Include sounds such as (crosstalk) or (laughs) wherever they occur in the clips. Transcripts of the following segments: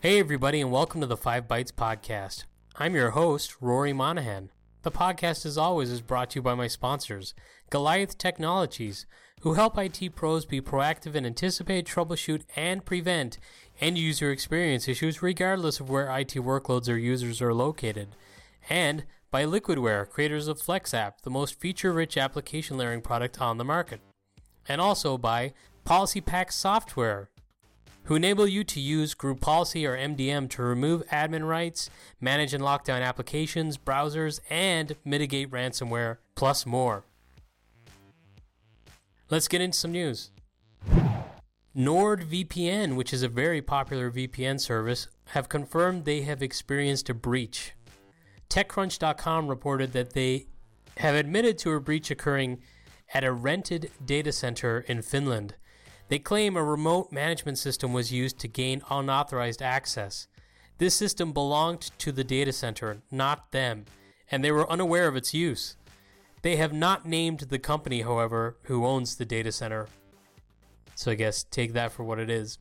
Hey, everybody, and welcome to the Five Bytes Podcast. I'm your host, Rory Monahan. The podcast, as always, is brought to you by my sponsors, Goliath Technologies, who help IT pros be proactive and anticipate, troubleshoot, and prevent end user experience issues regardless of where IT workloads or users are located. And by Liquidware, creators of FlexApp, the most feature rich application layering product on the market. And also by PolicyPak Software, who enable you to use group policy or MDM to remove admin rights, manage and lock down applications, browsers, and mitigate ransomware, plus more. Let's get into some news. NordVPN, which is a very popular VPN service, have confirmed they have experienced a breach. TechCrunch.com reported that they have admitted to a breach occurring at a rented data center in Finland. They claim a remote management system was used to gain unauthorized access. This system belonged to the data center, not them, and they were unaware of its use. They have not named the company, however, who owns the data center. So I guess take that for what it is.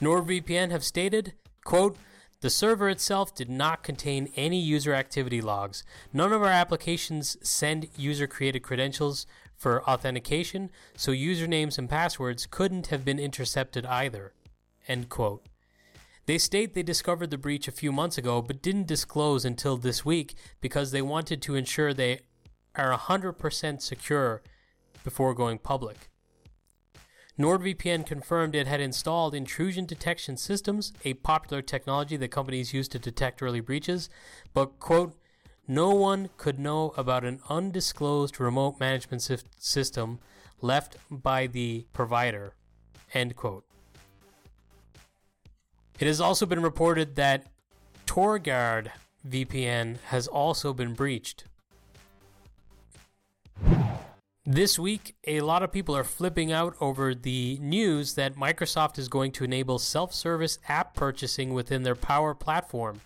NordVPN have stated, quote, the server itself did not contain any user activity logs. None of our applications send user created credentials for authentication, so usernames and passwords couldn't have been intercepted either. End quote. They state they discovered the breach a few months ago but didn't disclose until this week because they wanted to ensure they are 100% secure before going public. NordVPN confirmed it had installed intrusion detection systems, a popular technology that companies use to detect early breaches, but, quote, no one could know about an undisclosed remote management system left by the provider, end quote. It has also been reported that Torguard VPN has also been breached. This week, a lot of people are flipping out over the news that Microsoft is going to enable self service app purchasing within their Power Platform.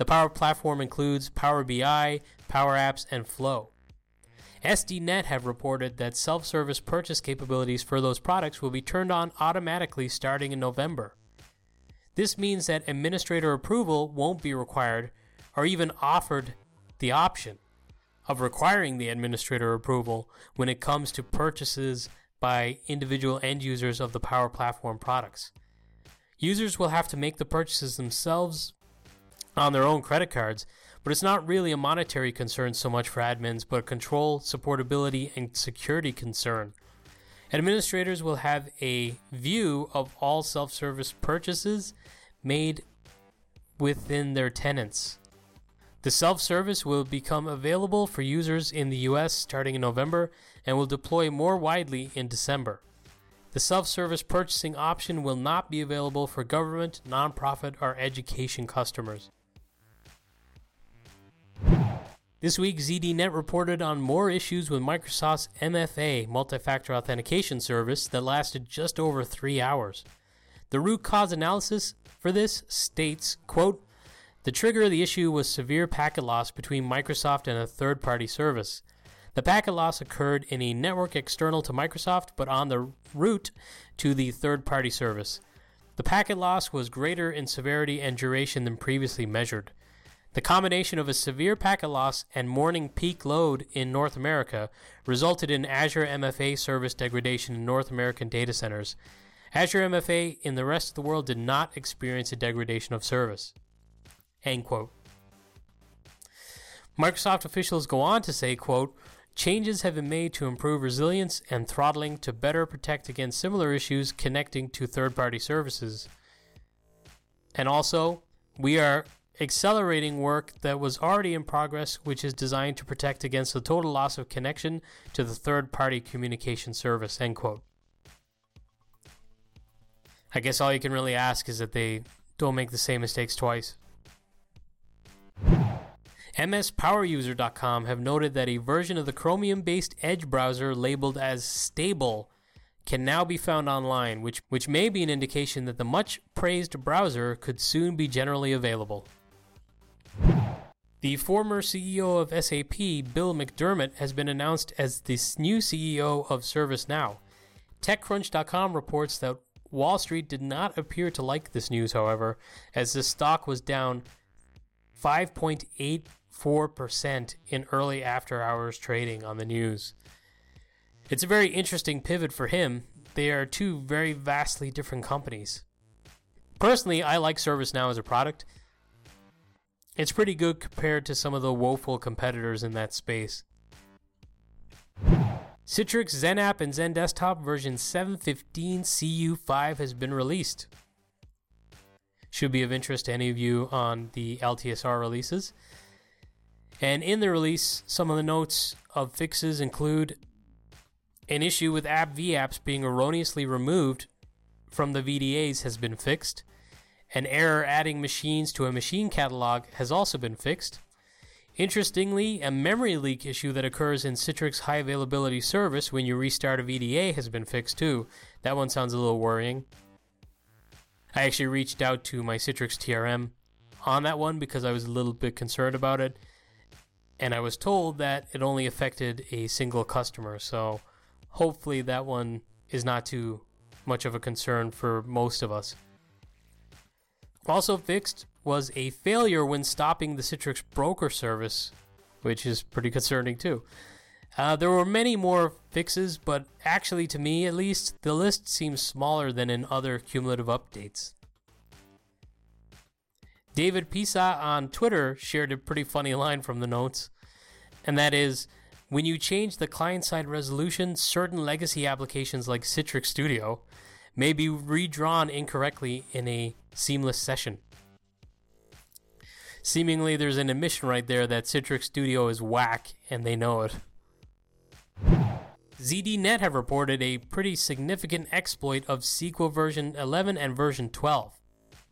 The Power Platform includes Power BI, Power Apps, and Flow. ZDNet have reported that self service purchase capabilities for those products will be turned on automatically starting in November. This means that administrator approval won't be required or even offered the option of requiring the administrator approval when it comes to purchases by individual end users of the Power Platform products. Users will have to make the purchases themselves on their own credit cards, but it's not really a monetary concern so much for admins, but a control, supportability, and security concern. Administrators will have a view of all self service purchases made within their tenants. The self service will become available for users in the US starting in November and will deploy more widely in December. The self service purchasing option will not be available for government, nonprofit, or education customers. This week, ZDNet reported on more issues with Microsoft's MFA, multi factor authentication service, that lasted just over three hours. The root cause analysis for this states, quote, the trigger of the issue was severe packet loss between Microsoft and a third party service. The packet loss occurred in a network external to Microsoft but on the route to the third party service. The packet loss was greater in severity and duration than previously measured. The combination of a severe packet loss and morning peak load in North America resulted in Azure MFA service degradation in North American data centers. Azure MFA in the rest of the world did not experience a degradation of service. End quote. Microsoft officials go on to say, quote, changes have been made to improve resilience and throttling to better protect against similar issues connecting to third party services. And also, we are accelerating work that was already in progress, which is designed to protect against the total loss of connection to the third party communication service. End quote. I guess all you can really ask is that they don't make the same mistakes twice. MSPowerUser.com have noted that a version of the Chromium based Edge browser labeled as stable can now be found online, which, which may be an indication that the much praised browser could soon be generally available. The former CEO of SAP, Bill McDermott, has been announced as the new CEO of ServiceNow. TechCrunch.com reports that Wall Street did not appear to like this news, however, as the stock was down 5.84% in early after hours trading on the news. It's a very interesting pivot for him. They are two very vastly different companies. Personally, I like ServiceNow as a product. It's pretty good compared to some of the woeful competitors in that space. Citrix XenApp and XenDesktop version 7.15 CU5 has been released. Should be of interest to any of you on the LTSR releases. And in the release, some of the notes of fixes include an issue with App-V apps being erroneously removed from the VDAs has been fixed. An error adding machines to a machine catalog has also been fixed. Interestingly, a memory leak issue that occurs in Citrix High Availability Service when you restart a VDA has been fixed too. That one sounds a little worrying. I actually reached out to my Citrix TRM on that one because I was a little bit concerned about it. And I was told that it only affected a single customer. So hopefully that one is not too much of a concern for most of us. Also fixed was a failure when stopping the Citrix broker service, which is pretty concerning too. Uh, there were many more fixes, but actually, to me at least, the list seems smaller than in other cumulative updates. David Pisa on Twitter shared a pretty funny line from the notes, and that is when you change the client side resolution, certain legacy applications like Citrix Studio may be redrawn incorrectly in a seamless session. Seemingly, there's an admission right there that Citrix Studio is whack, and they know it. ZDNet have reported a pretty significant exploit of SQL version 11 and version 12.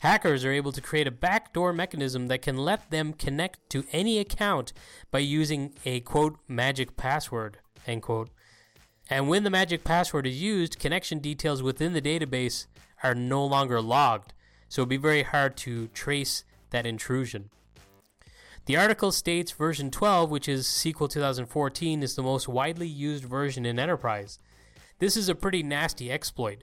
Hackers are able to create a backdoor mechanism that can let them connect to any account by using a quote magic password end quote. And when the magic password is used, connection details within the database are no longer logged, so it'd be very hard to trace that intrusion. The article states version 12, which is SQL 2014, is the most widely used version in enterprise. This is a pretty nasty exploit.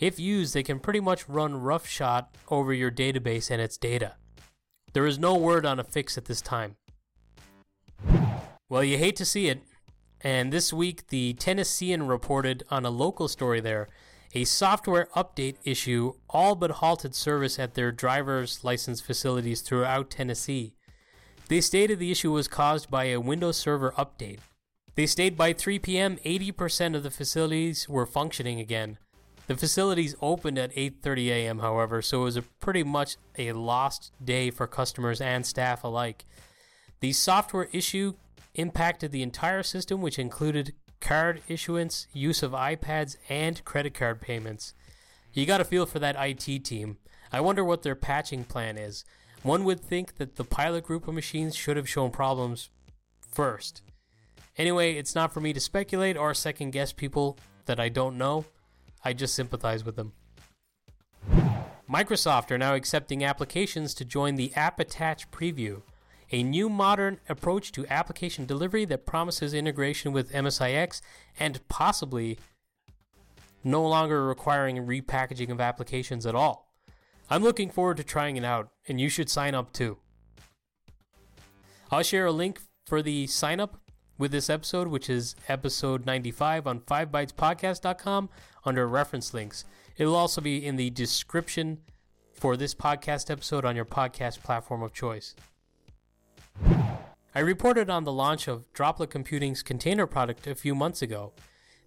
If used, they can pretty much run roughshod over your database and its data. There is no word on a fix at this time. Well, you hate to see it. And this week, the Tennessean reported on a local story there a software update issue all but halted service at their driver's license facilities throughout Tennessee. They stated the issue was caused by a Windows Server update. They stated by 3 p.m., 80% of the facilities were functioning again. The facilities opened at 8:30 a.m., however, so it was a pretty much a lost day for customers and staff alike. The software issue impacted the entire system, which included card issuance, use of iPads, and credit card payments. You got a feel for that IT team. I wonder what their patching plan is. One would think that the pilot group of machines should have shown problems first. Anyway, it's not for me to speculate or second guess people that I don't know. I just sympathize with them. Microsoft are now accepting applications to join the App Attach preview, a new modern approach to application delivery that promises integration with MSIX and possibly no longer requiring repackaging of applications at all. I'm looking forward to trying it out, and you should sign up too. I'll share a link for the sign up with this episode, which is episode 95 on 5bytespodcast.com under reference links. It'll also be in the description for this podcast episode on your podcast platform of choice. I reported on the launch of Droplet Computing's container product a few months ago.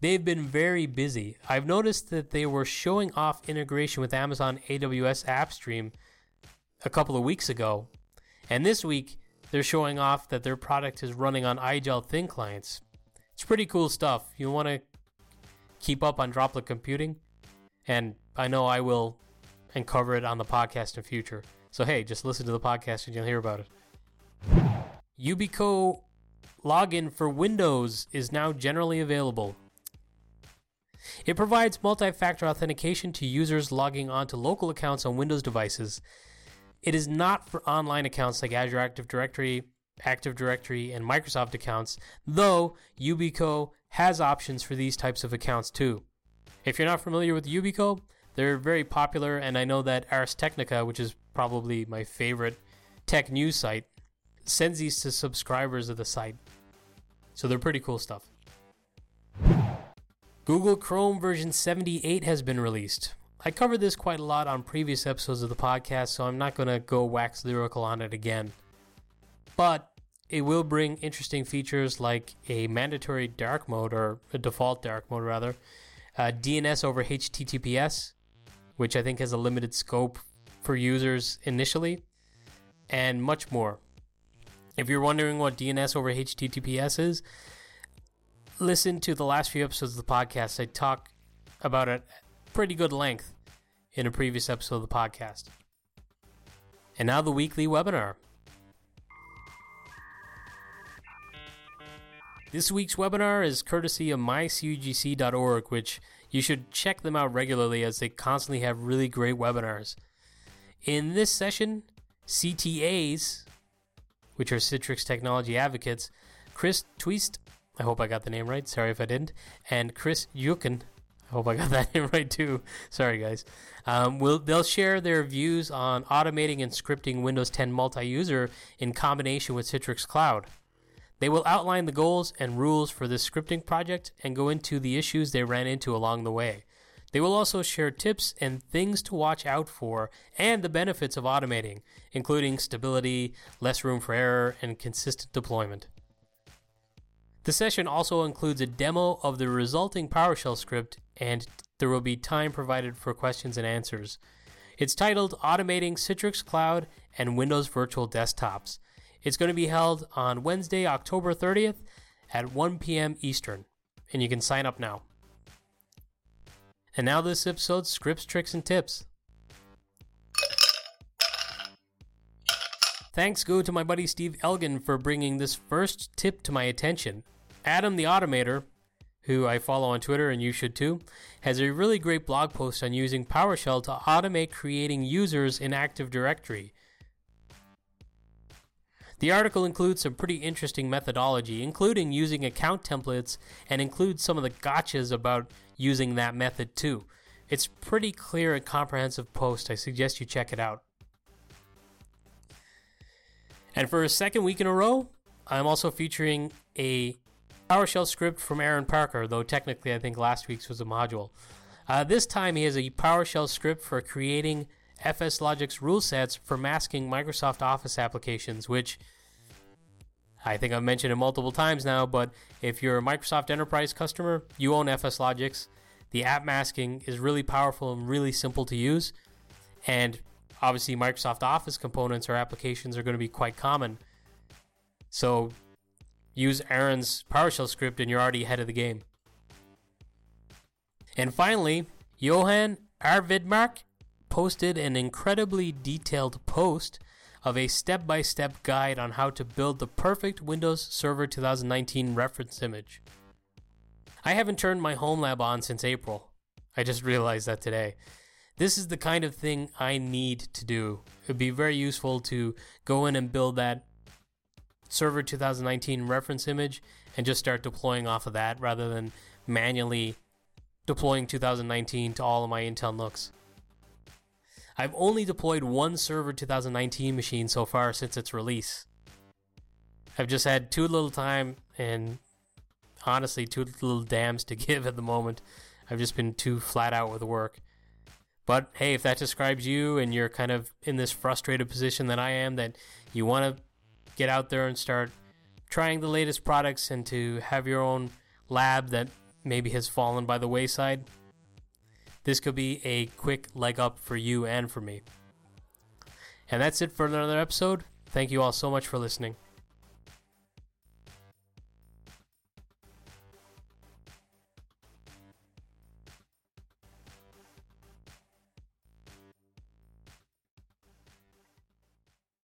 They've been very busy. I've noticed that they were showing off integration with Amazon AWS AppStream a couple of weeks ago. And this week, they're showing off that their product is running on iGel Thin clients. It's pretty cool stuff. You want to keep up on droplet computing, and I know I will and cover it on the podcast in future. So hey, just listen to the podcast and you'll hear about it. Yubico login for Windows is now generally available. It provides multi factor authentication to users logging onto local accounts on Windows devices. It is not for online accounts like Azure Active Directory, Active Directory, and Microsoft accounts, though Yubico has options for these types of accounts too. If you're not familiar with Yubico, They're very popular, and I know that Ars Technica, which is probably my favorite tech news site, sends these to subscribers of the site. So they're pretty cool stuff. Google Chrome version 78 has been released. I covered this quite a lot on previous episodes of the podcast, so I'm not going to go wax lyrical on it again. But it will bring interesting features like a mandatory dark mode, or a default dark mode rather, uh, DNS over HTTPS, which I think has a limited scope for users initially, and much more. If you're wondering what DNS over HTTPS is, listen to the last few episodes of the podcast. I talk about it pretty good length in a previous episode of the podcast. And now the weekly webinar. This week's webinar is courtesy of mycugc.org, which you should check them out regularly as they constantly have really great webinars. In this session, CTAs, which are Citrix Technology Advocates, Chris Twiest, I hope I got the name right, sorry if I didn't, and Chris Jeucken, I hope I got (laughs) that name right too. Sorry, guys. Um, will they'll share their views on automating and scripting Windows 10 multi-user in combination with Citrix Cloud. They will outline the goals and rules for this scripting project and go into the issues they ran into along the way. They will also share tips and things to watch out for and the benefits of automating, including stability, less room for error, and consistent deployment. The session also includes a demo of the resulting PowerShell script, and there will be time provided for questions and answers. It's titled Automating Citrix Cloud and Windows Virtual Desktops. It's going to be held on Wednesday, October 30th at 1 p.m. Eastern, and you can sign up now. And now this episode's scripts, tricks, and tips. Thanks go to my buddy Steve Elgin for bringing this first tip to my attention. Adam the Automator, who I follow on Twitter and you should too, has a really great blog post on using PowerShell to automate creating users in Active Directory. The article includes some pretty interesting methodology, including using account templates and includes some of the gotchas about using that method too. It's pretty clear and comprehensive post. I suggest you check it out. And for a second week in a row, I'm also featuring a PowerShell script from Aaron Parker, though technically I think last week's was a module. Uh, this time he has a PowerShell script for creating FSLogix rule sets for masking Microsoft Office applications, which I think I've mentioned it multiple times now, but if you're a Microsoft Enterprise customer, you own FS FSLogix. The app masking is really powerful and really simple to use. And obviously, Microsoft Office components or applications are going to be quite common. So use Aaron's PowerShell script and you're already ahead of the game. And finally, Johan Arwidmark posted an incredibly detailed post of a step by step guide on how to build the perfect Windows Server 2019 reference image. I haven't turned my home lab on since April. I just realized that today. This is the kind of thing I need to do. It would be very useful to go in and build that Server 2019 reference image and just start deploying off of that rather than manually deploying 2019 to all of my Intel NUCs. I've only deployed one Server 2019 machine so far since its release. I've just had too little time and honestly too little damns to (laughs) give at the moment. I've just been too flat out with work. But hey, if that describes you and you're kind of in this frustrated position that I am, that you want to get out there and start trying the latest products and to have your own lab that maybe has fallen by the wayside, this could be a quick leg up for you and for me. And that's it for another episode. Thank you all so much for listening.